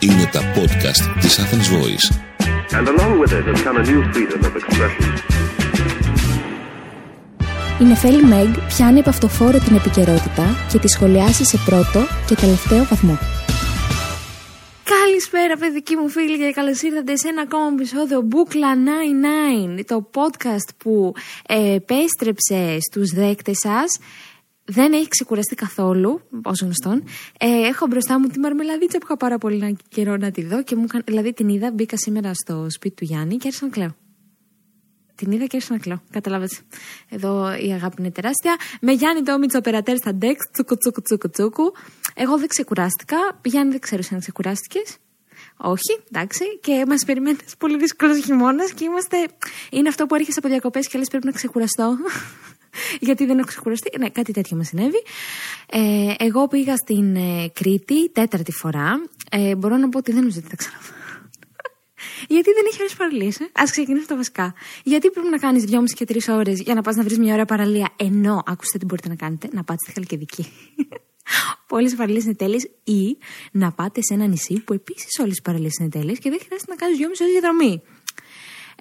Είναι τα podcast της Athens Voice. And along with it has come a new freedom of expression. Η Νεφέλη Μέγ πιάνει από αυτοφόρο την επικαιρότητα και τη σχολιάσει σε πρώτο και τελευταίο βαθμό. Καλησπέρα, παιδική μου φίλη, και καλώς ήρθατε σε ένα ακόμα επεισόδιο Μπούκλα 99, το podcast που ε, επέστρεψε στους δέκτες σας. Δεν έχει ξεκουραστεί καθόλου, όσο γνωστόν. Ε, έχω μπροστά μου τη μαρμελαδίτσα που είχα πάρα πολύ καιρό να τη δω και μου έκανε. Δηλαδή την είδα, μπήκα σήμερα στο σπίτι του Γιάννη και άρχισα να κλαίω. Την είδα και άρχισα να κλαίω. Καταλάβατε. Εδώ η αγάπη είναι τεράστια. Με Γιάννη το Μίτσο Περατέρ στα ντεξ, τσούκου τσούκου τσούκου τσούκου. Εγώ δεν ξεκουράστηκα. Γιάννη δεν ξέρω αν ξεκουράστηκες. Όχι, εντάξει. Και μας περιμένει ένας πολύ δύσκολος χειμώνας και είμαστε. Είναι αυτό που έρχεσαι από διακοπές και λες πρέπει να ξεκουραστώ. Γιατί δεν έχω ξεκουραστεί. Ναι, κάτι τέτοιο μα συνέβη. Ε, εγώ πήγα στην ε, Κρήτη τέταρτη φορά. Ε, μπορώ να πω ότι δεν νομίζω ότι θα ξαναπάω. Γιατί δεν έχει ώρε παραλίες. Ε; Α ξεκινήσουμε τα βασικά. Γιατί πρέπει να κάνεις δυόμιση και τρεις ώρες για να πας να βρεις μια ώρα παραλία, ενώ ακούστε τι μπορείτε να κάνετε, να πάτε στη Χαλκιδική. Όλες οι παραλίες είναι τέλειες, ή να πάτε σε ένα νησί που επίσης όλες οι παραλίες είναι τέλειες και δεν χρειάζεται να κάνεις δυόμιση ώρες διαδρομή.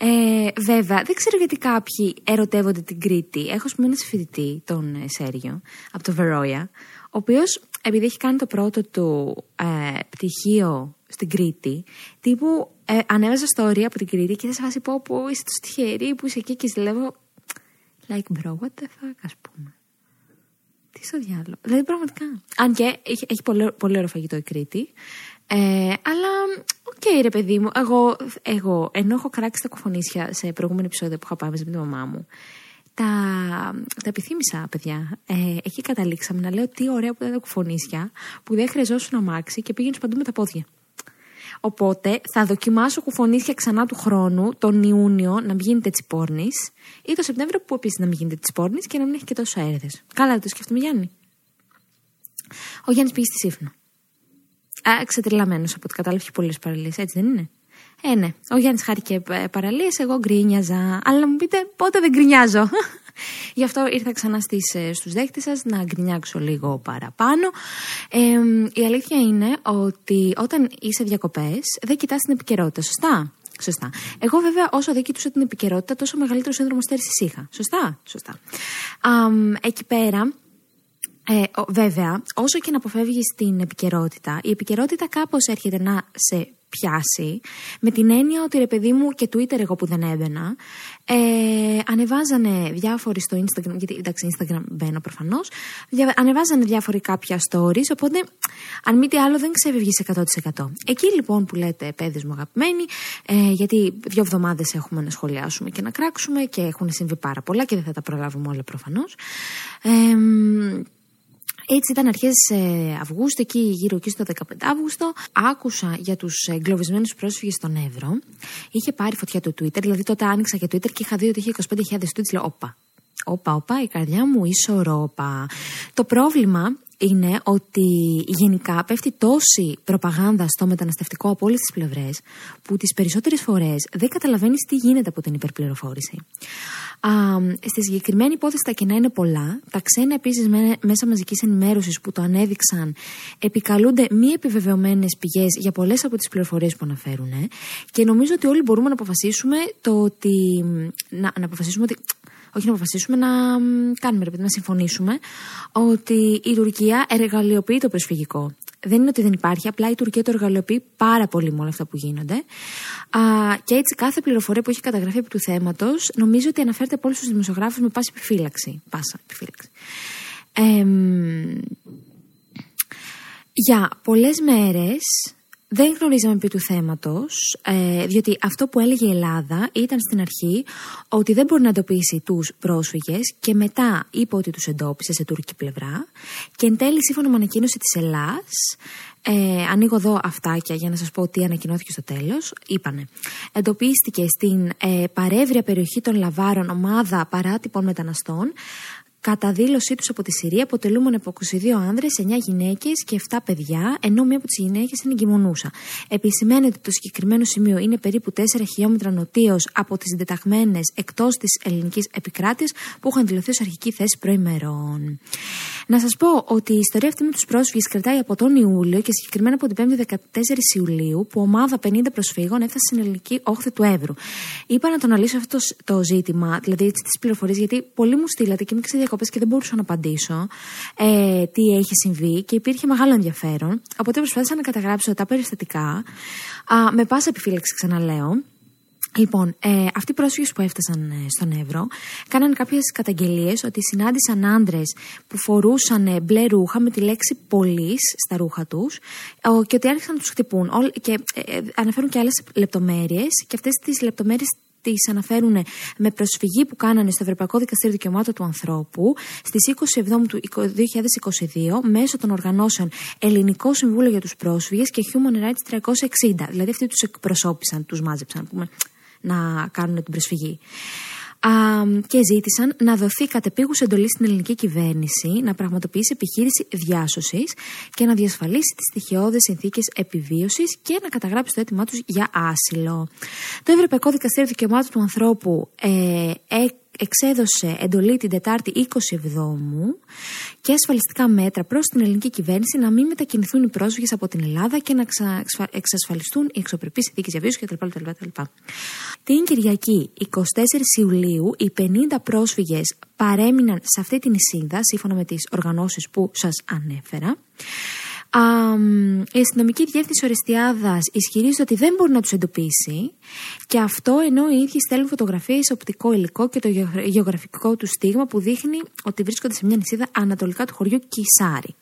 Ε, βέβαια, δεν ξέρω γιατί κάποιοι ερωτεύονται την Κρήτη. Έχω πούμε ένα φοιτητή, τον ε, Σέργιο, από το Βερόια, ο οποίος επειδή έχει κάνει το πρώτο του ε, πτυχίο στην Κρήτη, τύπου ε, ανέβαζα story από την Κρήτη και θα σε βάσει πω, πω είσαι το τυχερή που είσαι εκεί και ζηλεύω. Like bro, what the fuck, ας πούμε. Τι στο διάλογο. Δηλαδή πραγματικά. Αν και έχει, έχει πολύ, πολύ ωραίο φαγητό η Κρήτη. Ε, αλλά, OK, okay, ρε παιδί μου, εγώ, εγώ, ενώ έχω κράξει τα Κουφονίσια σε προηγούμενο επεισόδιο που είχα πάει με τη μαμά μου, τα, τα επιθύμησα, παιδιά. Ε, εκεί καταλήξαμε να λέω τι ωραία που ήταν τα Κουφονίσια, που δεν χρειαζόσουν αμάξι και πήγαινες παντού με τα πόδια. Οπότε θα δοκιμάσω Κουφονίσια ξανά του χρόνου, τον Ιούνιο, να μην γίνεται της πόρνης, ή το Σεπτέμβριο που επίσης να μην γίνεται της πόρνης και να μην έχει και τόσο αέριδες. Καλά, το σκέφτομαι, Γιάννη. Ο Γιάννης πήγε στη Σύφνο. Α, ξετρελαμένος από ό,τι κατάλαβε και πολλές παραλίες, έτσι δεν είναι; Ε, ναι. Ο Γιάννης χάρηκε ε, παραλίες, εγώ γκρίνιαζα. Αλλά να μου πείτε πότε δεν γκρινιάζω; Γι' αυτό ήρθα ξανά στις, ε, στους δέχτες σας να γκρινιάξω λίγο παραπάνω. Ε, η αλήθεια είναι ότι όταν είσαι διακοπές δεν κοιτάς την επικαιρότητα, σωστά; Σωστά. Εγώ βέβαια όσο δεν κοιτούσα την επικαιρότητα τόσο μεγαλύτερο σύνδρομο στέρησης είχα. Σωστά; Σωστά. Α, εκεί πέρα ε, βέβαια, όσο και να αποφεύγεις την επικαιρότητα, η επικαιρότητα κάπως έρχεται να σε πιάσει, με την έννοια ότι ρε παιδί μου και Twitter εγώ που δεν έμπαινα, ε, ανεβάζανε διάφοροι στο Instagram, γιατί εντάξει Instagram μπαίνω προφανώς, ανεβάζανε διάφοροι κάποια stories, οπότε αν μη τι άλλο δεν ξεφεύγεις 100%. Εκεί λοιπόν που λέτε παιδες μου αγαπημένοι, ε, γιατί δύο εβδομάδες έχουμε να σχολιάσουμε και να κράξουμε και έχουν συμβεί πάρα πολλά και δεν θα τα προλάβουμε όλα προφανώς. Ε, έτσι ήταν αρχές ε, Αυγούστου, εκεί γύρω εκεί στο 15 Αύγουστο. Άκουσα για τους εγκλωβισμένους πρόσφυγες στον Εύρο. Είχε πάρει φωτιά το Twitter, δηλαδή τότε άνοιξα και Twitter και είχα δει ότι είχε 25.000 tweets. Λέω, όπα. Όπα, όπα, η καρδιά μου ισορρόπα. Το πρόβλημα είναι ότι γενικά πέφτει τόση προπαγάνδα στο μεταναστευτικό από όλες τις πλευρές, που τις περισσότερες φορές δεν καταλαβαίνεις τι γίνεται από την υπερπληροφόρηση. Α, στη συγκεκριμένη υπόθεση τα κοινά είναι πολλά. Τα ξένα επίσης μέσα μαζικής ενημέρωσης που το ανέδειξαν επικαλούνται μη επιβεβαιωμένες πηγές για πολλές από τις πληροφορίες που αναφέρουν. Και νομίζω ότι όλοι μπορούμε να αποφασίσουμε το ότι. Να, να αποφασίσουμε ότι όχι να αποφασίσουμε, να κάνουμε, ρε, να συμφωνήσουμε ότι η Τουρκία εργαλειοποιεί το προσφυγικό. Δεν είναι ότι δεν υπάρχει, απλά η Τουρκία το εργαλειοποιεί πάρα πολύ με όλα αυτά που γίνονται. Α, και έτσι κάθε πληροφορία που έχει καταγραφεί επί του θέματος νομίζω ότι αναφέρεται από όλους τους δημοσιογράφους με πάση επιφύλαξη. Πάσα επιφύλαξη. Ε, για πολλές μέρες δεν γνωρίζαμε επί του θέματος, ε, διότι αυτό που έλεγε η Ελλάδα ήταν στην αρχή ότι δεν μπορεί να εντοπίσει τους πρόσφυγες και μετά είπε ότι τους εντόπισε σε τουρκική πλευρά. Και εν τέλει, σύμφωνα με ανακοίνωση της Ελλάδα, ε, ανοίγω εδώ αυτάκια για να σας πω τι ανακοινώθηκε στο τέλος. Είπανε. Εντοπίστηκε στην ε, παρεύρια περιοχή των Λαβάρων ομάδα παράτυπων μεταναστών Κατά δήλωσή τους από τη Συρία αποτελούμενο από 22 άνδρες, 9 γυναίκες και 7 παιδιά, ενώ μία από τις γυναίκες είναι εγκυμονούσα. Επισημαίνεται ότι το συγκεκριμένο σημείο είναι περίπου 4 χιλιόμετρα νοτίως από τις συντεταγμένες εκτός της ελληνικής επικράτειας που είχαν δηλωθεί ως αρχική θέση προημερών. Να σας πω ότι η ιστορία αυτή με τους πρόσφυγες κρατάει από τον Ιούλιο και συγκεκριμένα από την 5η 14 Ιουλίου, που ομάδα 50 προσφύγων έφτασε στην ελληνική όχθη του Εύρου. Είπα να το αναλύσω αυτό το ζήτημα, δηλαδή τις πληροφορίες, γιατί πολλοί μου στείλατε και είμαι διακοπέ και δεν μπορούσα να απαντήσω ε, τι έχει συμβεί και υπήρχε μεγάλο ενδιαφέρον. Οπότε προσπάθησα να καταγράψω τα περιστατικά. Α, με πάσα επιφύλαξη, ξαναλέω. Λοιπόν, ε, αυτοί οι πρόσφυγες που έφτασαν ε, στον Εύρο κάνανε κάποιες καταγγελίες ότι συνάντησαν άντρες που φορούσαν ε, μπλε ρούχα με τη λέξη πολύ στα ρούχα τους και ότι άρχισαν να τους χτυπούν. Και ε, αναφέρουν και άλλες λεπτομέρειες και αυτές τις λεπτομέρειες τις αναφέρουν με προσφυγή που κάνανε στο Ευρωπαϊκό Δικαστήριο Δικαιωμάτων του Ανθρώπου στις 27 του 2022 μέσω των οργανώσεων Ελληνικό Συμβούλιο για τους Πρόσφυγες και Human Rights 360. Δηλαδή αυτοί τους εκπροσώπησαν, τους μάζεψαν, πούμε, να κάνουν την προσφυγή. Α, και ζήτησαν να δοθεί κατεπίγουσα εντολή στην ελληνική κυβέρνηση να πραγματοποιήσει επιχείρηση διάσωσης και να διασφαλίσει τις στοιχειώδεις συνθήκες επιβίωσης και να καταγράψει το αίτημά τους για άσυλο. Το Ευρωπαϊκό Δικαστήριο Δικαιωμάτων του Ανθρώπου ε, εξέδωσε εντολή την Τετάρτη 27 και ασφαλιστικά μέτρα προς την ελληνική κυβέρνηση να μην μετακινηθούν οι πρόσφυγες από την Ελλάδα και να εξασφαλιστούν οι εξωπρεπείς συνθήκες διαβίωσης κτλ. κτλ. Την Κυριακή 24 Ιουλίου οι 50 πρόσφυγες παρέμειναν σε αυτή την εισίδα σύμφωνα με τις οργανώσεις που σας ανέφερα η αστυνομική διεύθυνση Ορεστιάδα ισχυρίζεται ότι δεν μπορεί να τους εντοπίσει και αυτό ενώ οι ίδιοι στέλνουν φωτογραφίες, οπτικό υλικό και το γεωγραφικό του στίγμα που δείχνει ότι βρίσκονται σε μια νησίδα ανατολικά του χωριού Κισάρι.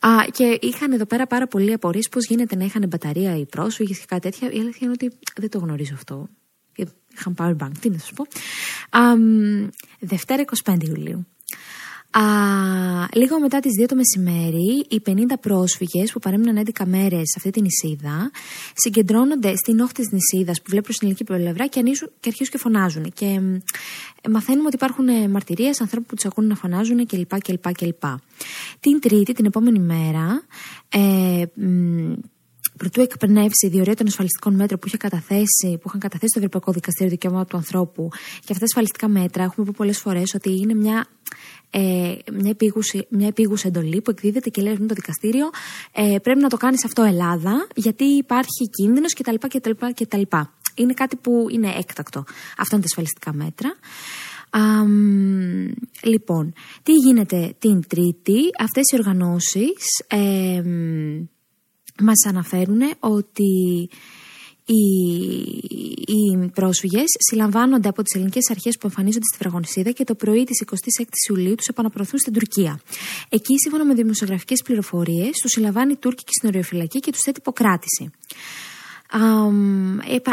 Α, και είχαν εδώ πέρα πάρα πολλοί απορίες πώς γίνεται να είχαν μπαταρία οι πρόσφυγες και κάτι τέτοια. Η αλήθεια είναι ότι δεν το γνωρίζω αυτό. Είχαν powerbank, τι να σας πω. Α, Δευτέρα 25 Ιουλίου. Α, λίγο μετά τις 2 το μεσημέρι, οι 50 πρόσφυγες που παρέμειναν 11 μέρες σε αυτή την νησίδα συγκεντρώνονται στην όχθη της νησίδας που βλέπουν στην ελληνική πλευρά και, και αρχίζουν και φωνάζουν. Και ε, μαθαίνουμε ότι υπάρχουν ε, μαρτυρίες ανθρώπων που τους ακούνε να φωνάζουν κλπ. κλπ, κλπ. Την Τρίτη, την επόμενη μέρα, ε, Προτού εκπνεύσει η διορία των ασφαλιστικών μέτρων που, είχε καταθέσει, που είχαν καταθέσει το Ευρωπαϊκό Δικαστήριο Δικαιωμάτων του Ανθρώπου και αυτά τα ασφαλιστικά μέτρα, έχουμε πει πολλές φορές ότι είναι μια ε, μια, επίγουση, μια επίγουσα εντολή που εκδίδεται και λέει το δικαστήριο ε, πρέπει να το κάνεις αυτό Ελλάδα γιατί υπάρχει κίνδυνος κτλ. κτλ, κτλ. Είναι κάτι που είναι έκτακτο. Αυτό είναι τα ασφαλιστικά μέτρα. Α, λοιπόν, τι γίνεται την Τρίτη, αυτές οι οργανώσεις ε, μας αναφέρουν ότι οι, οι πρόσφυγες συλλαμβάνονται από τις ελληνικές αρχές που εμφανίζονται στη Φραγονισίδα και το πρωί της 26η Ιουλίου τους επαναπροωθούν στην Τουρκία. Εκεί, σύμφωνα με δημοσιογραφικές πληροφορίες, τους συλλαμβάνει η Τούρκικη συνοριοφυλακή και τους θέτει υποκράτηση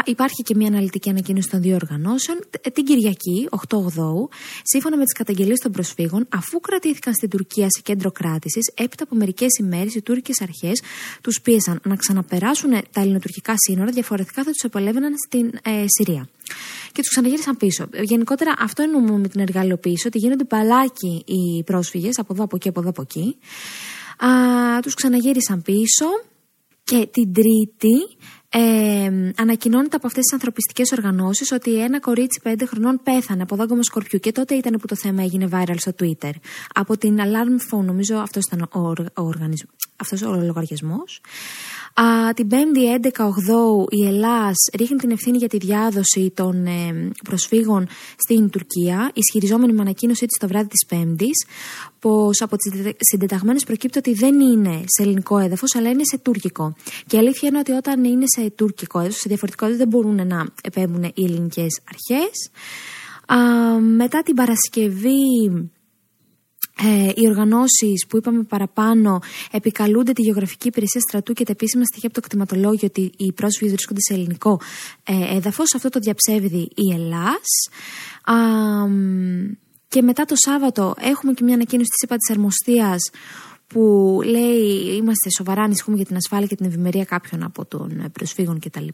υπάρχει και μια αναλυτική ανακοίνωση των δύο οργανώσεων. Την Κυριακή, 8 8 σύμφωνα με τις καταγγελίες των προσφύγων, αφού κρατήθηκαν στην Τουρκία σε κέντρο κράτησης, έπειτα από μερικές ημέρες οι Τούρκε αρχές τους πίεσαν να ξαναπεράσουν τα ελληνοτουρκικά σύνορα, διαφορετικά θα τους επελεύαιναν στην ε, Συρία. Και τους ξαναγύρισαν πίσω. Γενικότερα, αυτό εννοούμε με την εργαλειοποίηση, ότι γίνονται μπαλάκι οι πρόσφυγες από εδώ, από εκεί, από εδώ, από εκεί. Τους ξαναγύρισαν πίσω. Και την Τρίτη ε, ανακοινώνεται από αυτές τις ανθρωπιστικές οργανώσεις ότι ένα κορίτσι 5 χρονών πέθανε από δάγκωμα σκορπιού και τότε ήταν που το θέμα έγινε viral στο Twitter. Από την Alarm Phone, νομίζω αυτός ήταν ο, ο, αυτός ο λογαριασμός. Α, την 5η 11 8 η Ελλάς ρίχνει την ευθύνη για τη διάδοση των ε, προσφύγων στην Τουρκία, ισχυριζόμενη με ανακοίνωσή τη το βράδυ της Πέμπτης, πω από τις συντεταγμένες προκύπτει ότι δεν είναι σε ελληνικό έδαφος, αλλά είναι σε τουρκικό. Και η αλήθεια είναι ότι όταν είναι σε τουρκικό έδαφος, σε διαφορετικό έδαφος, δεν μπορούν να επέμβουν οι ελληνικές αρχές. Μετά την Παρασκευή ε, οι οργανώσεις που είπαμε παραπάνω επικαλούνται τη γεωγραφική υπηρεσία στρατού και τα επίσημα στοιχεία από το κτηματολόγιο ότι οι πρόσφυγες βρίσκονται σε ελληνικό ε, έδαφος. Αυτό το διαψεύδει η Ελλάς. Και μετά το Σάββατο έχουμε και μια ανακοίνωση της ΕΠΑ τη Αρμοστίας που λέει είμαστε σοβαρά ανησυχούμε για την ασφάλεια και την ευημερία κάποιων από των προσφύγων κτλ.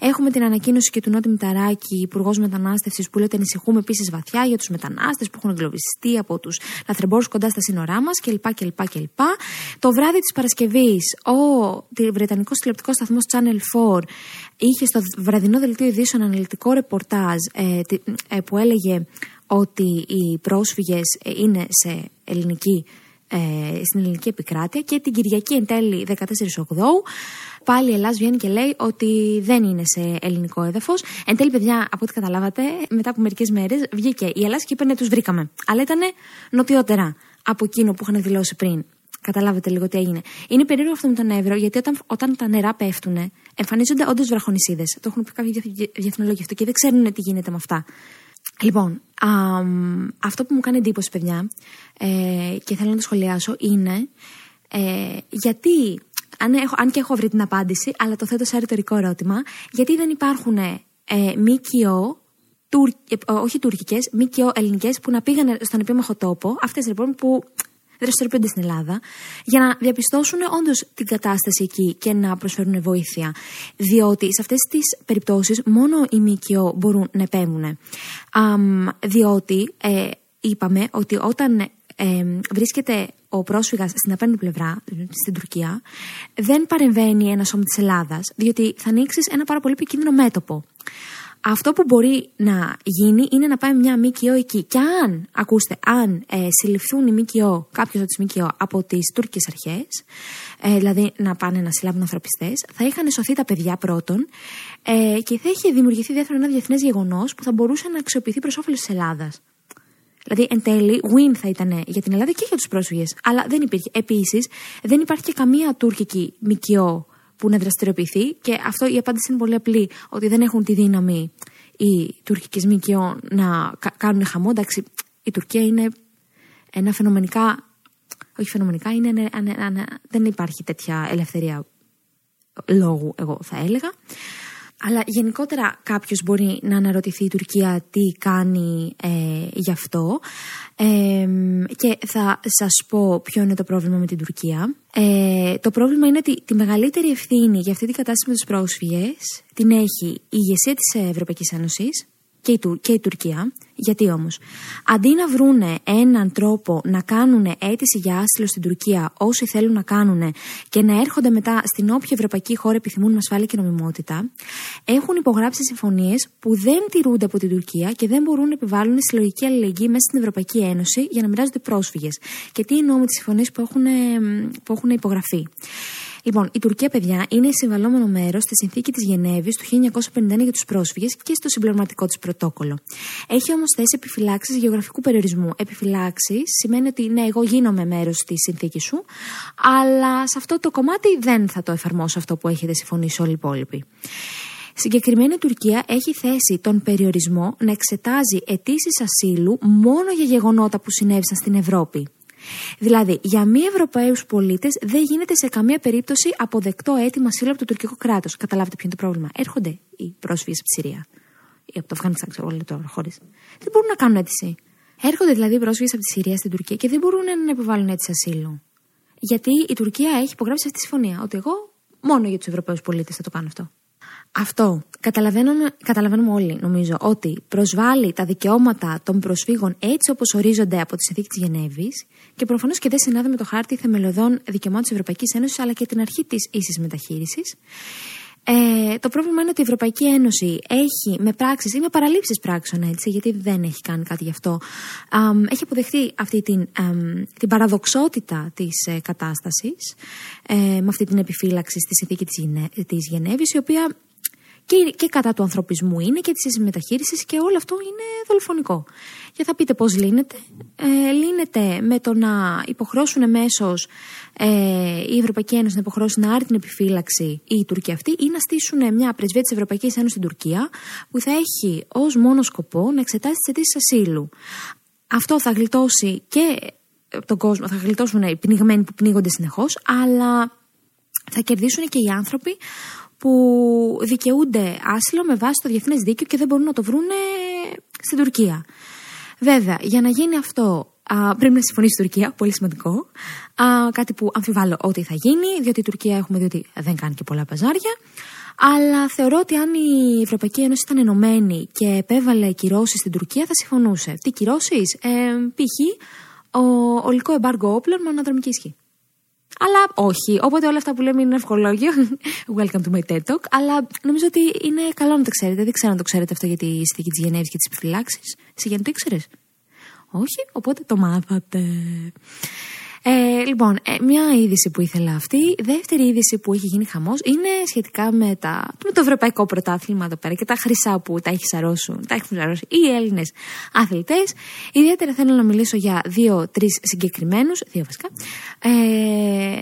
Έχουμε την ανακοίνωση και του Νότι Μηταράκη, Υπουργός Μετανάστευσης, που λέει ότι ανησυχούμε επίσης βαθιά για τους μετανάστες που έχουν εγκλωβιστεί από τους λαθρεμπόρους κοντά στα σύνορά μας κλπ, κλπ, κλπ. Το βράδυ της Παρασκευής, ο Βρετανικός τηλεοπτικός σταθμός Channel 4 είχε στο βραδινό δελτίο ειδήσεων αναλυτικό ρεπορτάζ ε, ε, που έλεγε ότι οι πρόσφυγες ε, είναι σε ελληνική, ε, στην ελληνική επικράτεια και την Κυριακή εν τέλει 14 Οκτώου πάλι η Ελλάδα βγαίνει και λέει ότι δεν είναι σε ελληνικό έδαφος. Εν τέλει, παιδιά, από ό,τι καταλάβατε, μετά από μερικές μέρες βγήκε η Ελλάδα και είπε ναι, τους βρήκαμε. Αλλά ήταν νοτιότερα από εκείνο που είχαν δηλώσει πριν. Καταλάβετε λίγο τι έγινε. Είναι περίεργο αυτό με τον Εύρο, γιατί όταν, όταν τα νερά πέφτουν, εμφανίζονται όντως βραχονισίδες. Το έχουν πει κάποιοι διεθνολόγοι αυτό και δεν ξέρουν τι γίνεται με αυτά. Λοιπόν, α, αυτό που μου κάνει εντύπωση, παιδιά, ε, και θέλω να το σχολιάσω, είναι ε, γιατί, αν, έχω, αν και έχω βρει την απάντηση, αλλά το θέτω σε ρητορικό ερώτημα, γιατί δεν υπάρχουν ε, ΜΚΟ, τουρ, ε, όχι τουρκικές, ΜΚΟ ελληνικές που να πήγαν στον επίμαχο τόπο, αυτές λοιπόν που δραστηριοποιούνται στην Ελλάδα, για να διαπιστώσουν όντως την κατάσταση εκεί και να προσφέρουν βοήθεια. Διότι σε αυτές τις περιπτώσεις μόνο οι ΜΚΟ μπορούν να επέμβουν. διότι ε, είπαμε ότι όταν ε, βρίσκεται ο πρόσφυγας στην απέναντι πλευρά, στην Τουρκία, δεν παρεμβαίνει ένας σώμα της Ελλάδας, διότι θα ανοίξεις ένα πάρα πολύ επικίνδυνο μέτωπο. Αυτό που μπορεί να γίνει είναι να πάει μια ΜΚΟ εκεί. Και αν, ακούστε, αν ε, συλληφθούν οι ΜΚΟ, κάποιος από τις ΜΚΟ από τις τουρκικές αρχές, ε, δηλαδή να πάνε να συλλάβουν ανθρωπιστές, θα είχαν σωθεί τα παιδιά πρώτον ε, και θα είχε δημιουργηθεί δεύτερον ένα διεθνές γεγονός που θα μπορούσε να αξιοποιηθεί προς όφελος της Ελλάδας. Δηλαδή, εν τέλει, win θα ήταν για την Ελλάδα και για τους πρόσφυγες. Αλλά δεν υπήρχε. Επίσης, δεν υπάρχει και καμία τουρκική ΜΚΟ που να δραστηριοποιηθεί και αυτό η απάντηση είναι πολύ απλή, ότι δεν έχουν τη δύναμη οι τουρκικοί ΜΚΟ να κάνουν χαμό. Εντάξει, η Τουρκία είναι ένα φαινομενικά, όχι φαινομενικά, είναι, δεν υπάρχει τέτοια ελευθερία λόγου, εγώ θα έλεγα. Αλλά γενικότερα κάποιος μπορεί να αναρωτηθεί η Τουρκία τι κάνει ε, γι' αυτό ε, και θα σας πω ποιο είναι το πρόβλημα με την Τουρκία. Ε, το πρόβλημα είναι ότι τη μεγαλύτερη ευθύνη για αυτή την κατάσταση με τους πρόσφυγες την έχει η ηγεσία της Ευρωπαϊκής Ένωσης και η, και η Τουρκία. Γιατί όμως, αντί να βρούνε έναν τρόπο να κάνουν αίτηση για άσυλο στην Τουρκία όσοι θέλουν να κάνουν και να έρχονται μετά στην όποια ευρωπαϊκή χώρα επιθυμούν με ασφάλεια και νομιμότητα, έχουν υπογράψει συμφωνίες που δεν τηρούνται από την Τουρκία και δεν μπορούν να επιβάλλουν συλλογική αλληλεγγύη μέσα στην Ευρωπαϊκή Ένωση για να μοιράζονται πρόσφυγες. Και τι εννοώ με τι συμφωνίε που έχουν, που έχουν υπογραφεί; Λοιπόν, η Τουρκία, παιδιά, είναι συμβαλόμενο μέρος στη συνθήκη της Γενέβης του 1951 για τους πρόσφυγες και στο συμπληρωματικό της πρωτόκολλο. Έχει όμως θέσει επιφυλάξεις γεωγραφικού περιορισμού. Επιφυλάξεις σημαίνει ότι ναι, εγώ γίνομαι μέρος τη συνθήκη σου, αλλά σε αυτό το κομμάτι δεν θα το εφαρμόσω αυτό που έχετε συμφωνήσει όλοι οι υπόλοιποι. Συγκεκριμένη η Τουρκία έχει θέσει τον περιορισμό να εξετάζει αιτήσεις ασύλου μόνο για γεγονότα που συνέβησαν στην Ευρώπη. Δηλαδή, για μη Ευρωπαίους πολίτες δεν γίνεται σε καμία περίπτωση αποδεκτό αίτημα ασύλου από το τουρκικό κράτος. Καταλάβετε ποιο είναι το πρόβλημα. Έρχονται οι πρόσφυγες από τη Συρία ή από το Αφγανιστάν, ξέρω όλοι τώρα χώρε. Δεν μπορούν να κάνουν αίτηση. Έρχονται δηλαδή οι πρόσφυγες από τη Συρία στην Τουρκία και δεν μπορούν να επιβάλλουν αίτηση ασύλου. Γιατί η Τουρκία έχει υπογράψει αυτή τη συμφωνία. Ότι εγώ μόνο για τους Ευρωπαίους πολίτες θα το κάνω αυτό. Αυτό καταλαβαίνουμε, καταλαβαίνουμε όλοι, νομίζω, ότι προσβάλλει τα δικαιώματα των προσφύγων έτσι όπως ορίζονται από τη συνθήκη της Γενέβης και προφανώς και δεν συνάδει με το χάρτη θεμελιωδών δικαιωμάτων της Ευρωπαϊκής Ένωσης αλλά και την αρχή της ίσης μεταχείρισης. Ε, το πρόβλημα είναι ότι η Ευρωπαϊκή Ένωση έχει με πράξεις ή με παραλήψεις πράξεων, έτσι, γιατί δεν έχει κάνει κάτι γι' αυτό, έχει αποδεχτεί αυτή την, την παραδοξότητα της ε, κατάστασης ε, με αυτή την επιφύλαξη στη συνθήκη της Γενέβης, η οποία και, και κατά του ανθρωπισμού είναι και της μεταχείριση και όλο αυτό είναι δολοφονικό. Και θα πείτε πώς λύνεται. Ε, λύνεται με το να υποχρώσουν εμέσως ε, η Ευρωπαϊκή Ένωση να υποχρεώσει να άρει την επιφύλαξη η Τουρκία αυτή ή να στήσουν μια πρεσβεία της Ευρωπαϊκής Ένωσης στην Τουρκία που θα έχει ως μόνο σκοπό να εξετάσει τις αιτήσεις ασύλου. Αυτό θα γλιτώσει και τον κόσμο, θα γλιτώσουν οι πνιγμένοι που πνίγονται συνεχώς, αλλά θα κερδίσουν και οι άνθρωποι που δικαιούνται άσυλο με βάση το διεθνές δίκαιο και δεν μπορούν να το βρουν στην Τουρκία. Βέβαια, για να γίνει αυτό Α, πρέπει να συμφωνήσει η Τουρκία, πολύ σημαντικό. Α, κάτι που αμφιβάλλω ότι θα γίνει, διότι η Τουρκία έχουμε δει ότι δεν κάνει και πολλά παζάρια. Αλλά θεωρώ ότι αν η Ευρωπαϊκή Ένωση ήταν ενωμένη και επέβαλε κυρώσεις στην Τουρκία, θα συμφωνούσε. Τι κυρώσεις, ε, π.χ. ο ολικό εμπάργκο όπλων με αναδρομική ισχύ. Αλλά όχι. Οπότε όλα αυτά που λέμε είναι ευχολόγιο. Welcome to my TED Talk. Αλλά νομίζω ότι είναι καλό να το ξέρετε. Δεν ξέρω αν το ξέρετε αυτό για τη συνθήκη της Γενέβης και τις επιφυλάξεις. Εσύ γιατί το ήξερε. Όχι, οπότε το μάθατε. Ε, λοιπόν, ε, μια είδηση που ήθελα αυτή. Δεύτερη είδηση που έχει γίνει χαμός είναι σχετικά με, τα, με το Ευρωπαϊκό Πρωτάθλημα εδώ πέρα και τα χρυσά που τα έχει σαρώσουν, τα έχουν σαρώσει οι Έλληνες αθλητές. Ιδιαίτερα θέλω να μιλήσω για δύο-τρει συγκεκριμένους, δύο βασικά. Ε,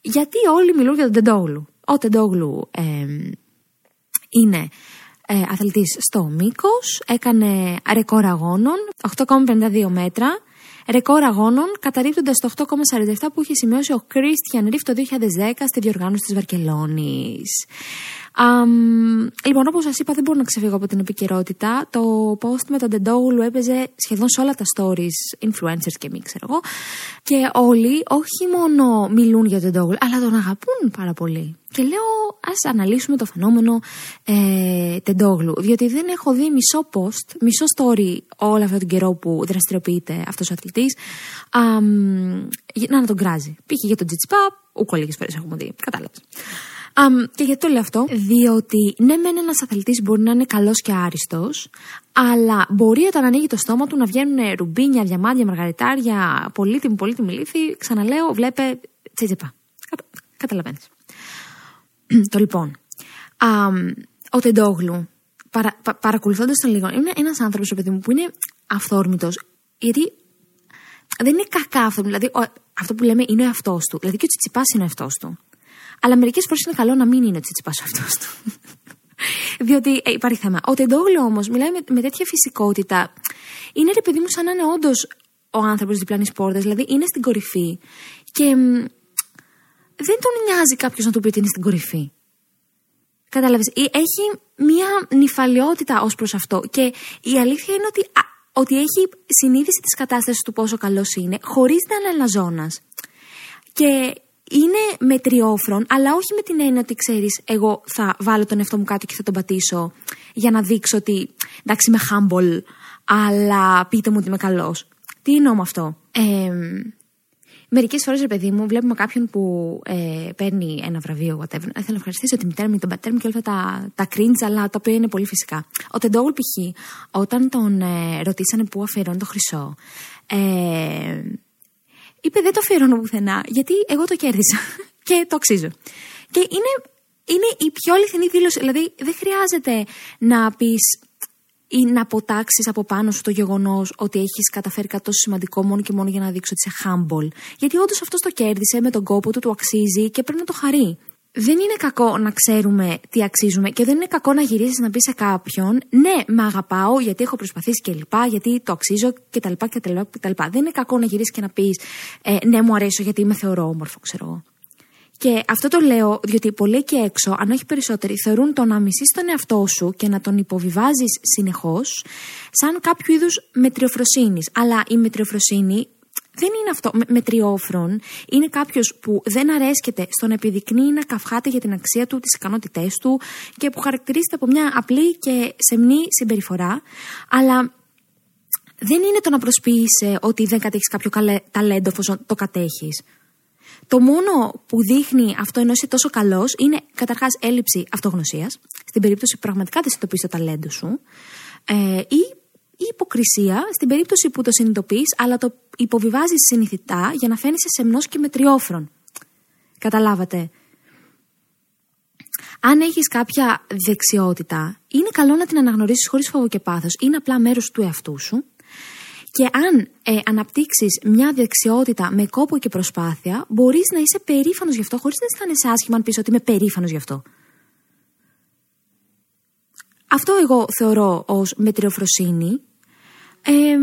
γιατί όλοι μιλούν για τον Τεντόγλου. Ο Τεντόγλου ε, είναι ε, αθλητής στο μήκος, έκανε ρεκόρ αγώνων, 8,52 μέτρα, ρεκόρ αγώνων, καταρρύπτοντας το 8,47 που είχε σημειώσει ο Christian Ρίφ το 2010 στη διοργάνωση της Βαρκελόνης. Um, λοιπόν, όπως σας είπα, δεν μπορώ να ξεφύγω από την επικαιρότητα. Το post με τον Τεντόγλου έπαιζε σχεδόν σε όλα τα stories, influencers και μη, ξέρω εγώ. Και όλοι όχι μόνο μιλούν για τον Τεντόγλου, αλλά τον αγαπούν πάρα πολύ. Και λέω, ας αναλύσουμε το φαινόμενο ε, Τεντόγλου. Διότι δεν έχω δει μισό post, μισό story όλο αυτόν τον καιρό που δραστηριοποιείται αυτός ο αθλητής να, να τον κράζει. Πήγε για τον Τζιτσπά, ούκο λίγες φορές έχουμε δει. Κατάλαβες. Um, και γιατί το λέω αυτό, διότι ναι, μεν ένας αθλητής μπορεί να είναι καλός και άριστος, αλλά μπορεί όταν ανοίγει το στόμα του να βγαίνουν ρουμπίνια, διαμάντια, μαργαριτάρια, πολύτιμη, πολύτιμη λύθη. Ξαναλέω, βλέπε τσίτζεπα. Κατα... Καταλαβαίνεις. το λοιπόν. Um, ο Τεντόγλου, παρα, πα, παρακολουθώντας τον λίγο, είναι ένας άνθρωπος, παιδί μου, που είναι αυθόρμητος, γιατί δεν είναι κακά αυτό. Δηλαδή, ο, αυτό που λέμε είναι ο εαυτός του. Δηλαδή και ο Τσιτσιπάς είναι ο εαυτός του. Αλλά μερικές φορές είναι καλό να μην είναι ο Τσιτσιπά αυτός του. Διότι ε, υπάρχει θέμα. Ο Τεντόγλου όμως μιλάει με, με τέτοια φυσικότητα. Είναι ρε παιδί μου σαν να είναι όντως ο άνθρωπος διπλανή πόρτα. Δηλαδή είναι στην κορυφή. Και μ, δεν τον νοιάζει κάποιος να του πει ότι είναι στην κορυφή. Κατάλαβες. Ε, έχει μία νυφαλιότητα ως προς αυτό. Και η αλήθεια είναι ότι, α, ότι έχει συνείδηση της κατάστασης του πόσο καλός είναι, χωρίς να είναι αναζώνα. Και είναι μετριόφρον, αλλά όχι με την έννοια ότι ξέρεις, εγώ θα βάλω τον εαυτό μου κάτω και θα τον πατήσω για να δείξω ότι εντάξει είμαι humble, αλλά πείτε μου ότι είμαι καλός. Τι εννοώ με αυτό; Ε, Μερικές φορές, ρε παιδί μου, βλέπουμε κάποιον που ε, παίρνει ένα βραβείο, whatever. Θέλω να ευχαριστήσω τη μητέρα μου, τον πατέρα μου και όλα αυτά τα, τα cringe, αλλά τα οποία είναι πολύ φυσικά. Ο Τεντόγουλ, π.χ., όταν τον ε, ρωτήσανε πού αφιερώνει το χρυσό, ε, είπε δεν το αφιερώνω πουθενά, γιατί εγώ το κέρδισα και το αξίζω. Και είναι, είναι η πιο αληθινή δήλωση. Δηλαδή, δεν χρειάζεται να πεις ή να αποτάξεις από πάνω σου το γεγονός ότι έχεις καταφέρει κάτι τόσο σημαντικό μόνο και μόνο για να δείξει ότι είσαι humble. Γιατί όντως αυτός το κέρδισε με τον κόπο του, του αξίζει και πρέπει να το χαρεί δεν είναι κακό να ξέρουμε τι αξίζουμε και δεν είναι κακό να γυρίσει να πεις σε κάποιον Ναι, με αγαπάω γιατί έχω προσπαθήσει και λοιπά, γιατί το αξίζω κτλ. κτλ, Δεν είναι κακό να γυρίσεις και να πεις ε, Ναι, μου αρέσω γιατί με θεωρώ όμορφο, ξέρω εγώ. Και αυτό το λέω διότι πολλοί και έξω, αν όχι περισσότεροι, θεωρούν το να μισείς τον εαυτό σου και να τον υποβιβάζεις συνεχώς σαν κάποιο είδους μετριοφροσύνης. Αλλά η μετριοφροσύνη δεν είναι αυτό. Με, τριόφρον είναι κάποιος που δεν αρέσκεται στο να επιδεικνύει να καυχάται για την αξία του, τις ικανότητές του και που χαρακτηρίζεται από μια απλή και σεμνή συμπεριφορά. Αλλά δεν είναι το να προσποιείσαι ότι δεν κατέχεις κάποιο καλέ, ταλέντο εφόσον το κατέχεις. Το μόνο που δείχνει αυτό ενώ είσαι τόσο καλός είναι καταρχάς έλλειψη αυτογνωσίας, στην περίπτωση που πραγματικά δεν συνειδητοποιείς το ταλέντο σου, ε, ή η υποκρισία στην περίπτωση που το συνειδητοποιείς, αλλά το υποβιβάζεις συνηθιτά για να φαίνεσαι σεμνός και μετριόφρον. Καταλάβατε. Αν έχεις κάποια δεξιότητα, είναι καλό να την αναγνωρίσεις χωρίς φόβο και πάθος. Είναι απλά μέρος του εαυτού σου. Και αν ε, αναπτύξεις μια δεξιότητα με κόπο και προσπάθεια, μπορείς να είσαι περήφανος γι' αυτό, χωρίς να αισθάνεσαι άσχημα αν πεις ότι είμαι περήφανος γι' αυτό. Αυτό εγώ θεωρώ ως μετριοφροσύνη. Ε,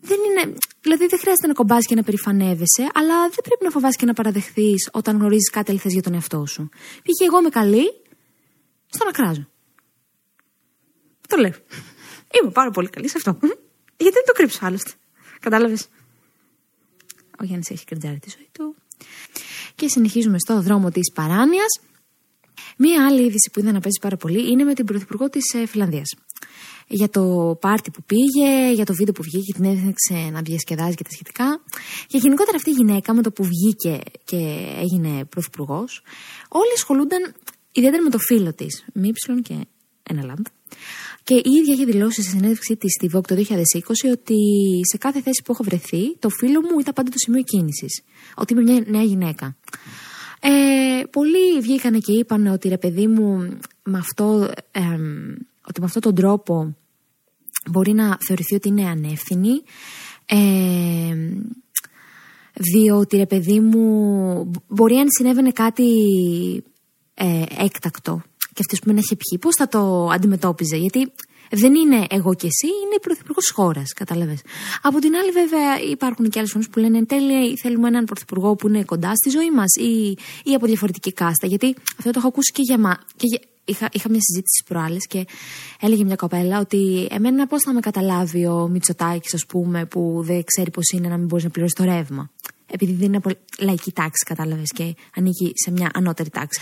δεν είναι, δηλαδή δεν χρειάζεται να κομπάς και να περηφανεύεσαι, αλλά δεν πρέπει να φοβάσαι και να παραδεχθείς όταν γνωρίζεις κάτι αληθές για τον εαυτό σου. Πήγε εγώ είμαι καλή, στο να κράζω. Το λέω. Είμαι πάρα πολύ καλή σε αυτό. Γιατί δεν το κρύψω άλλωστε. Κατάλαβες. Ο Γιάννης έχει κριτζάρει τη ζωή του. Και συνεχίζουμε στο δρόμο της παράνοιας. Μία άλλη είδηση που είδα να παίζει πάρα πολύ είναι με την πρωθυπουργό της Φιλανδίας. Για το πάρτι που πήγε, για το βίντεο που βγήκε και την έδειξε να διασκεδάζει και τα σχετικά. Και γενικότερα αυτή η γυναίκα με το που βγήκε και έγινε πρωθυπουργός, όλοι ασχολούνταν ιδιαίτερα με το φίλο της, με ύψιλον και ένα λαμπ. Και η ίδια είχε δηλώσει σε συνέντευξή της στη Vogue το 2020 ότι σε κάθε θέση που έχω βρεθεί, το φίλο μου ήταν πάντα το σημείο κίνησης. Ότι είμαι μια νέα γυναίκα. Ε, πολλοί βγήκανε και είπαν ότι ρε παιδί μου, με αυτό, ε, ότι με αυτόν τον τρόπο μπορεί να θεωρηθεί ότι είναι ανεύθυνη. Ε, διότι ρε παιδί μου, μπορεί αν συνέβαινε κάτι ε, έκτακτο και αυτή που να είχε πιει, πώς θα το αντιμετώπιζε. Γιατί δεν είναι εγώ και εσύ, είναι η πρωθυπουργός της χώρας. Κατάλαβες. Από την άλλη, βέβαια, υπάρχουν και άλλες φωνές που λένε τέλεια, θέλουμε έναν πρωθυπουργό που είναι κοντά στη ζωή μας ή, ή από διαφορετική κάστα. Γιατί αυτό το έχω ακούσει και για μα. Και για, είχα, είχα μια συζήτηση προάλλες και έλεγε μια κοπέλα ότι εμένα πώς θα με καταλάβει ο Μητσοτάκης, ας πούμε, που δεν ξέρει πώς είναι να μην μπορείς να πληρώσεις το ρεύμα; Επειδή δεν είναι λαϊκή τάξη, κατάλαβες, και ανήκει σε μια ανώτερη τάξη.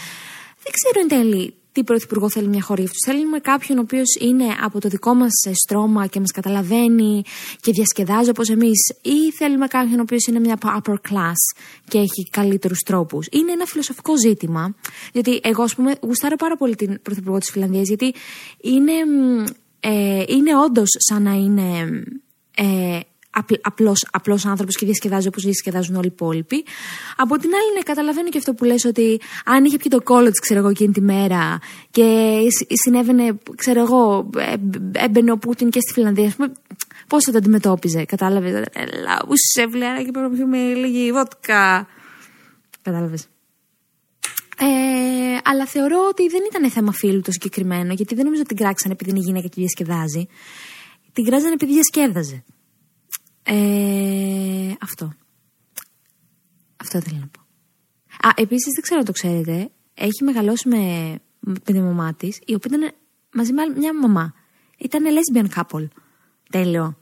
Δεν ξέρω εν τέλει τι πρωθυπουργό θέλει μια χώρα για αυτούς. Θέλουμε κάποιον ο οποίος είναι από το δικό μας στρώμα και μας καταλαβαίνει και διασκεδάζει όπως εμείς, ή θέλουμε κάποιον ο οποίος είναι μια upper class και έχει καλύτερους τρόπους. Είναι ένα φιλοσοφικό ζήτημα. Γιατί εγώ, ας πούμε, γουστάρω πάρα πολύ την πρωθυπουργό της Φιλανδίας, γιατί είναι, ε, είναι όντως σαν να είναι. Ε, απλός, απλός άνθρωπος και διασκεδάζει όπως διασκεδάζουν όλοι οι υπόλοιποι. Από την άλλη, ναι, καταλαβαίνω και αυτό που λες ότι αν είχε πει το κόλλο της, ξέρω εγώ, εκείνη τη μέρα και συνέβαινε, ξέρω εγώ, ε, έμπαινε ο Πούτιν και στη Φιλανδία, πώς θα το αντιμετώπιζε, κατάλαβες; Έλα, ούσε βλέρα και πρέπει να πιούμε λίγη βότκα. Κατάλαβες; Ε, αλλά θεωρώ ότι δεν ήταν θέμα φίλου το συγκεκριμένο, γιατί δεν νομίζω ότι την κράξαν επειδή είναι γυναίκα και διασκεδάζει. Την κράζανε επειδή διασκέδαζε. Ε, αυτό. Αυτό θέλω να πω. Α, επίσης δεν ξέρω αν το ξέρετε, έχει μεγαλώσει με, με τη μαμά της, η οποία ήταν μαζί με μια μαμά. Ήταν lesbian couple. Τέλειο.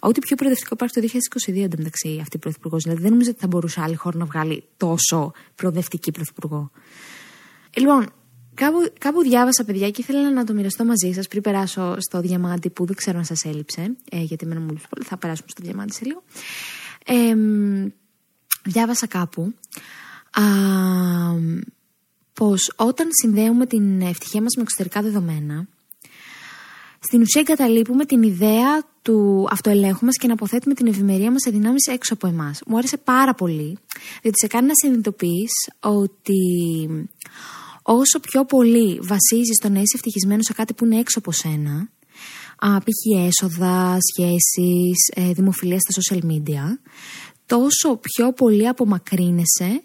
Ό,τι πιο προοδευτικό υπάρχει το 2022 εντωμεταξύ αυτή η πρωθυπουργός. Δηλαδή δεν νομίζω ότι θα μπορούσε άλλη χώρα να βγάλει τόσο προοδευτική πρωθυπουργό. Λοιπόν, Κάπου, κάπου διάβασα, παιδιά, και ήθελα να το μοιραστώ μαζί σας πριν περάσω στο διαμάντι που δεν ξέρω αν σας έλειψε. Ε, γιατί εμένα μου πολύ. Θα περάσουμε στο διαμάντι σε λίγο. Ε, διάβασα κάπου α, πως όταν συνδέουμε την ευτυχία μας με εξωτερικά δεδομένα στην ουσία εγκαταλείπουμε την ιδέα του αυτοελέγχου μας και να αποθέτουμε την ευημερία μας σε δυνάμεις έξω από εμάς. Μου άρεσε πάρα πολύ, διότι σε κάνει να συνειδητοποιείς ότι όσο πιο πολύ βασίζεις το να είσαι ευτυχισμένος σε κάτι που είναι έξω από σένα, π.χ. έσοδα, σχέσεις, ε, δημοφιλία στα social media, τόσο πιο πολύ απομακρύνεσαι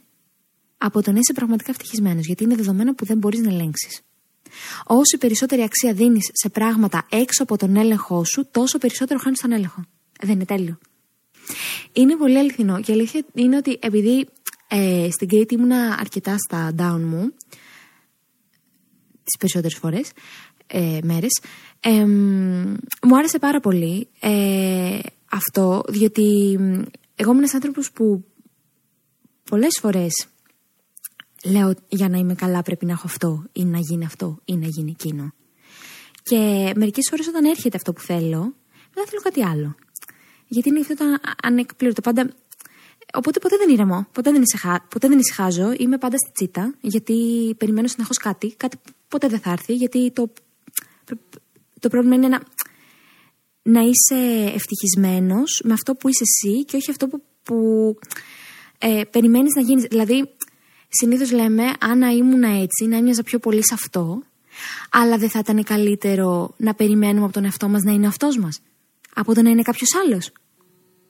από το να είσαι πραγματικά ευτυχισμένος, γιατί είναι δεδομένο που δεν μπορείς να ελέγξεις. Όσο περισσότερη αξία δίνεις σε πράγματα έξω από τον έλεγχό σου, τόσο περισσότερο χάνεις τον έλεγχο. Δεν είναι τέλειο. Είναι πολύ αληθινό. Και η αλήθεια είναι ότι επειδή ε, στην Κρήτη ήμουνα αρκετά στα down μου, τις περισσότερες φορές, ε, μέρες. μου άρεσε πάρα πολύ ε, αυτό, διότι εγώ είμαι ένας άνθρωπος που πολλές φορές λέω για να είμαι καλά πρέπει να έχω αυτό ή να γίνει αυτό ή να γίνει εκείνο. Και μερικές φορές όταν έρχεται αυτό που θέλω, δεν θέλω κάτι άλλο. Γιατί είναι αυτό το ανεκπλήρωτο. Πάντα Οπότε ποτέ δεν ηρεμώ, ποτέ δεν, ησυχα... ποτέ δεν ησυχάζω. Είμαι πάντα στη τσίτα, γιατί περιμένω συνεχώς κάτι. Κάτι ποτέ δεν θα έρθει, γιατί το, το πρόβλημα είναι να, να είσαι ευτυχισμένος με αυτό που είσαι εσύ και όχι αυτό που, που ε, περιμένεις να γίνεις. Δηλαδή, συνήθως λέμε, αν να ήμουν έτσι, να έμοιαζα πιο πολύ σε αυτό, αλλά δεν θα ήταν καλύτερο να περιμένουμε από τον εαυτό μας να είναι αυτός μας, από το να είναι κάποιος άλλος.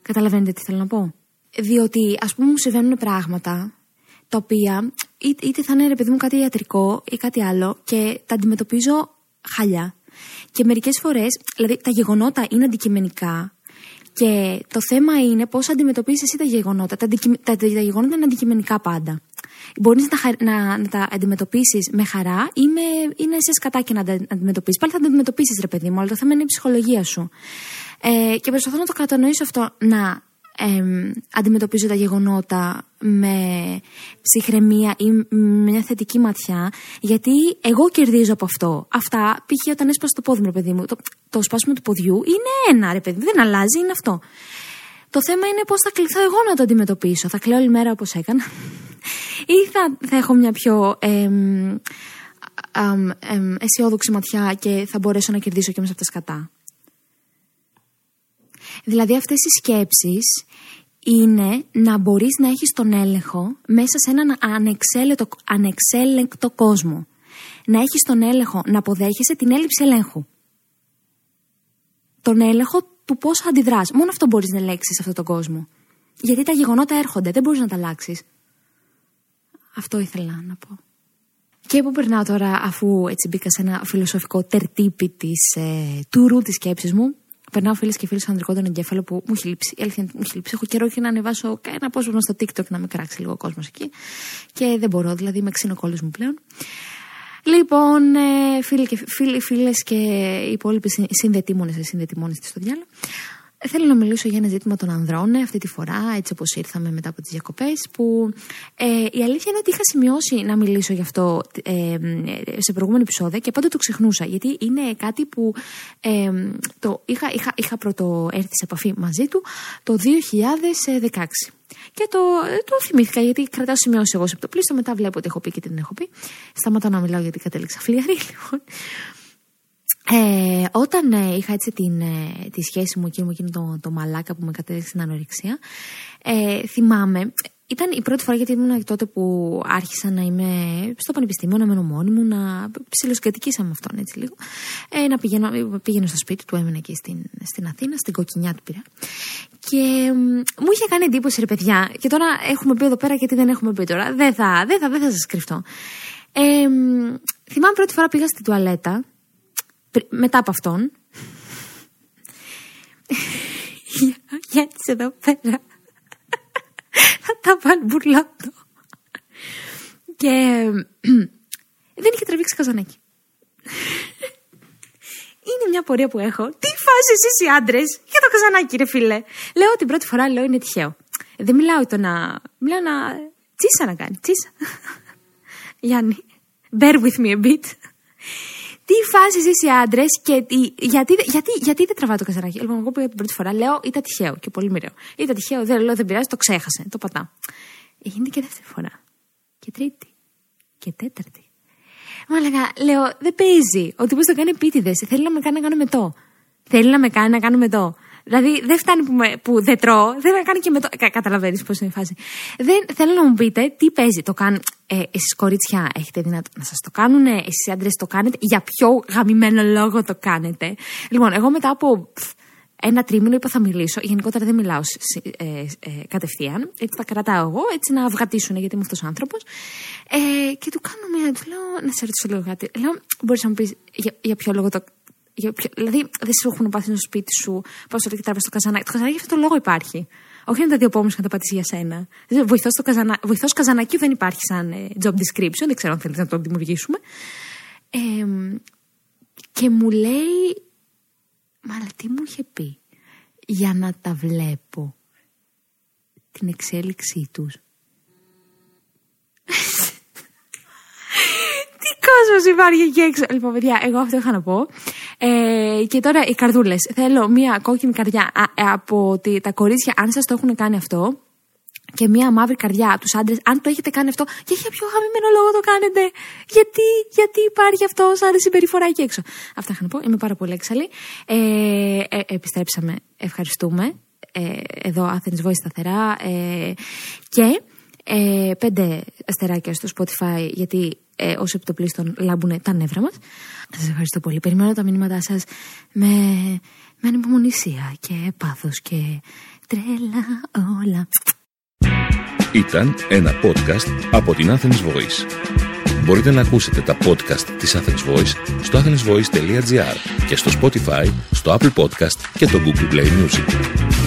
Καταλαβαίνετε τι θέλω να πω; Διότι, ας πούμε, μου συμβαίνουν πράγματα τα οποία είτε θα είναι ρε παιδί μου κάτι ιατρικό ή κάτι άλλο και τα αντιμετωπίζω χαλιά. Και μερικές φορές, δηλαδή τα γεγονότα είναι αντικειμενικά και το θέμα είναι πώς αντιμετωπίζεις εσύ τα γεγονότα. Τα, τα, τα, γεγονότα είναι αντικειμενικά πάντα. Μπορείς να, να, να, τα αντιμετωπίσεις με χαρά ή, με, ή να είσαι κατά και να τα αντιμετωπίσεις. Πάλι θα τα αντιμετωπίσεις, ρε παιδί μου, αλλά το θέμα είναι η ψυχολογία σου. Ε, και προσπαθώ να το κατανοήσω αυτό, να ε, αντιμετωπίζω τα γεγονότα με ψυχραιμία ή με μια θετική ματιά, γιατί εγώ κερδίζω από αυτό. Αυτά, π.χ. όταν έσπασε το πόδι μου, ρε παιδί μου, το, το σπάσιμο του ποδιού είναι ένα, ρε παιδί μου, δεν αλλάζει, είναι αυτό. Το θέμα είναι πώς θα κληθώ εγώ να το αντιμετωπίσω. Θα κλαίω όλη μέρα όπως έκανα. ή θα, θα έχω μια πιο ε, αισιόδοξη ματιά και θα μπορέσω να κερδίσω και μέσα από τα σκατά. Δηλαδή αυτές οι σκέψεις είναι να μπορείς να έχεις τον έλεγχο μέσα σε έναν ανεξέλεκτο, ανεξέλεγκτο κόσμο. Να έχεις τον έλεγχο να αποδέχεσαι την έλλειψη ελέγχου. Τον έλεγχο του πώς αντιδράς. Μόνο αυτό μπορείς να ελέγξεις σε αυτόν τον κόσμο. Γιατί τα γεγονότα έρχονται, δεν μπορείς να τα αλλάξεις. Αυτό ήθελα να πω. Και που περνάω τώρα, αφού έτσι μπήκα σε ένα φιλοσοφικό τερτύπι της, ε, τουρού της σκέψης μου, περνάω φίλες και φίλοι στον ανδρικό τον εγκέφαλο που μου έχει λείψει. Η αλήθεια μου έχει λείψει. Έχω καιρό και να ανεβάσω ένα απόσπασμα στο TikTok να με κράξει λίγο ο κόσμος εκεί. Και δεν μπορώ, δηλαδή είμαι ξύνο κόλλο μου πλέον. Λοιπόν, ε, φίλοι και φίλοι, φίλες και οι υπόλοιποι συνδετήμονες, συνδετήμονες στο διάλογο. Θέλω να μιλήσω για ένα ζήτημα των ανδρών αυτή τη φορά, έτσι όπως ήρθαμε μετά από τις διακοπές, που ε, η αλήθεια είναι ότι είχα σημειώσει να μιλήσω γι' αυτό ε, σε προηγούμενο επεισόδιο και πάντα το ξεχνούσα, γιατί είναι κάτι που ε, το είχα, είχα, είχα πρώτο έρθει σε επαφή μαζί του το 2016. Και το, το θυμήθηκα γιατί κρατάω σημειώσει εγώ σε το πλήστο. Μετά βλέπω ότι έχω πει και την έχω πει. Σταματάω να μιλάω γιατί κατέληξα φλιαρή. Λοιπόν. Ε, όταν ε, είχα έτσι την, ε, τη σχέση μου εκείνο, εκείνο το, το μαλάκα που με κατέληξε στην ανορεξία, ε, θυμάμαι, ήταν η πρώτη φορά γιατί ήμουν τότε που άρχισα να είμαι στο πανεπιστήμιο, να μένω μόνη μου, να ψιλοσκατοικήσα με αυτόν έτσι λίγο. Ε, να πηγαίνω, πήγαινω στο σπίτι του, έμεινε εκεί στην, στην Αθήνα, στην κοκκινιά του πήρα. Και μου είχε κάνει εντύπωση ρε παιδιά, και τώρα έχουμε πει εδώ πέρα και τι δεν έχουμε πει τώρα. Δεν θα, δεν θα, δεν θα σας κρυφτώ. Ε, θυμάμαι πρώτη φορά πήγα στην τουαλέτα μετά από αυτόν. Για εδώ πέρα. Θα τα βάλει μπουρλότο. Και δεν είχε τραβήξει καζανάκι. Είναι μια πορεία που έχω. Τι φάση εσείς οι άντρες για το καζανάκι, ρε φίλε; Λέω την πρώτη φορά, λέω είναι τυχαίο. Δεν μιλάω το να. Μιλάω να. Τσίσα να κάνει. Τσίσα. Γιάννη, bear with me a bit τι φάση εσεί οι άντρες και γιατί, γιατί, γιατί δεν τραβάω το καζανάκι. Λοιπόν, εγώ πήγα την πρώτη φορά, λέω ήταν τυχαίο και πολύ μοιραίο. Ήταν τυχαίο, δεν λέω δεν πειράζει, το ξέχασε, το πατά. Γίνεται και δεύτερη φορά. Και τρίτη. Και τέταρτη. Μου έλεγα, λέω, δεν παίζει. Ο τύπος το κάνει επίτηδες. Θέλει να με κάνει να κάνω μετό. Θέλει να με κάνει να κάνω μετό. Δηλαδή δεν φτάνει που, με, που δεν τρώω, δεν με κάνει και με το. Κα, Καταλαβαίνεις πώς είναι η φάση. Δεν, θέλω να μου πείτε τι παίζει. Το κάνουν. Ε, Εσείς κορίτσια έχετε δυνατό να σας το κάνουν, εσείς άντρες το κάνετε. Για ποιο γαμημένο λόγο το κάνετε. Λοιπόν, εγώ μετά από ένα τρίμηνο είπα θα μιλήσω. Γενικότερα δεν μιλάω ε, ε, κατευθείαν. Έτσι τα κρατάω εγώ, έτσι να αυγατήσουν γιατί είμαι αυτός ο άνθρωπος. Ε, και του κάνω μια. Του λέω να σε ρωτήσω λίγο κάτι. Λέω, μπορείς να μου πεις για, για ποιο λόγο το, δηλαδή δεν σου έχουν πάθει στο σπίτι σου, πώς το τράβει στο καζανάκι. Το καζανάκι για αυτό το λόγο υπάρχει. Όχι να τα δύο πόμους να τα πατήσεις για σένα. Βοηθός καζανα... καζανακίου δεν υπάρχει σαν ε, job description, δεν ξέρω αν θέλεις να το δημιουργήσουμε. Ε, και μου λέει, μα τι μου είχε πει, για να τα βλέπω την εξέλιξή τους; κόσμος υπάρχει εκεί έξω. Λοιπόν, παιδιά, εγώ αυτό είχα να πω. Ε, και τώρα οι καρδούλες. Θέλω μία κόκκινη καρδιά από τα κορίτσια, αν σας το έχουν κάνει αυτό. Και μία μαύρη καρδιά από τους άντρες, αν το έχετε κάνει αυτό, και για ποιο χαμημένο λόγο το κάνετε; Γιατί, γιατί υπάρχει αυτό σαν συμπεριφορά εκεί έξω; Αυτά είχα να πω. Είμαι πάρα πολύ έξαλλη. Ε, ε, επιστρέψαμε. Ευχαριστούμε. Ε, εδώ Athens Voice σταθερά. Ε, και ε, πέντε αστεράκια στο Spotify, γιατί ε, όσο επιτοπλίστων λάμπουν τα νεύρα μας. Σας ευχαριστώ πολύ. Περιμένω τα μηνύματά σας με, με ανυπομονησία και πάθος και τρέλα όλα. Ήταν ένα podcast από την Athens Voice. Μπορείτε να ακούσετε τα podcast της Athens Voice στο athensvoice.gr και στο Spotify, στο Apple Podcast και το Google Play Music.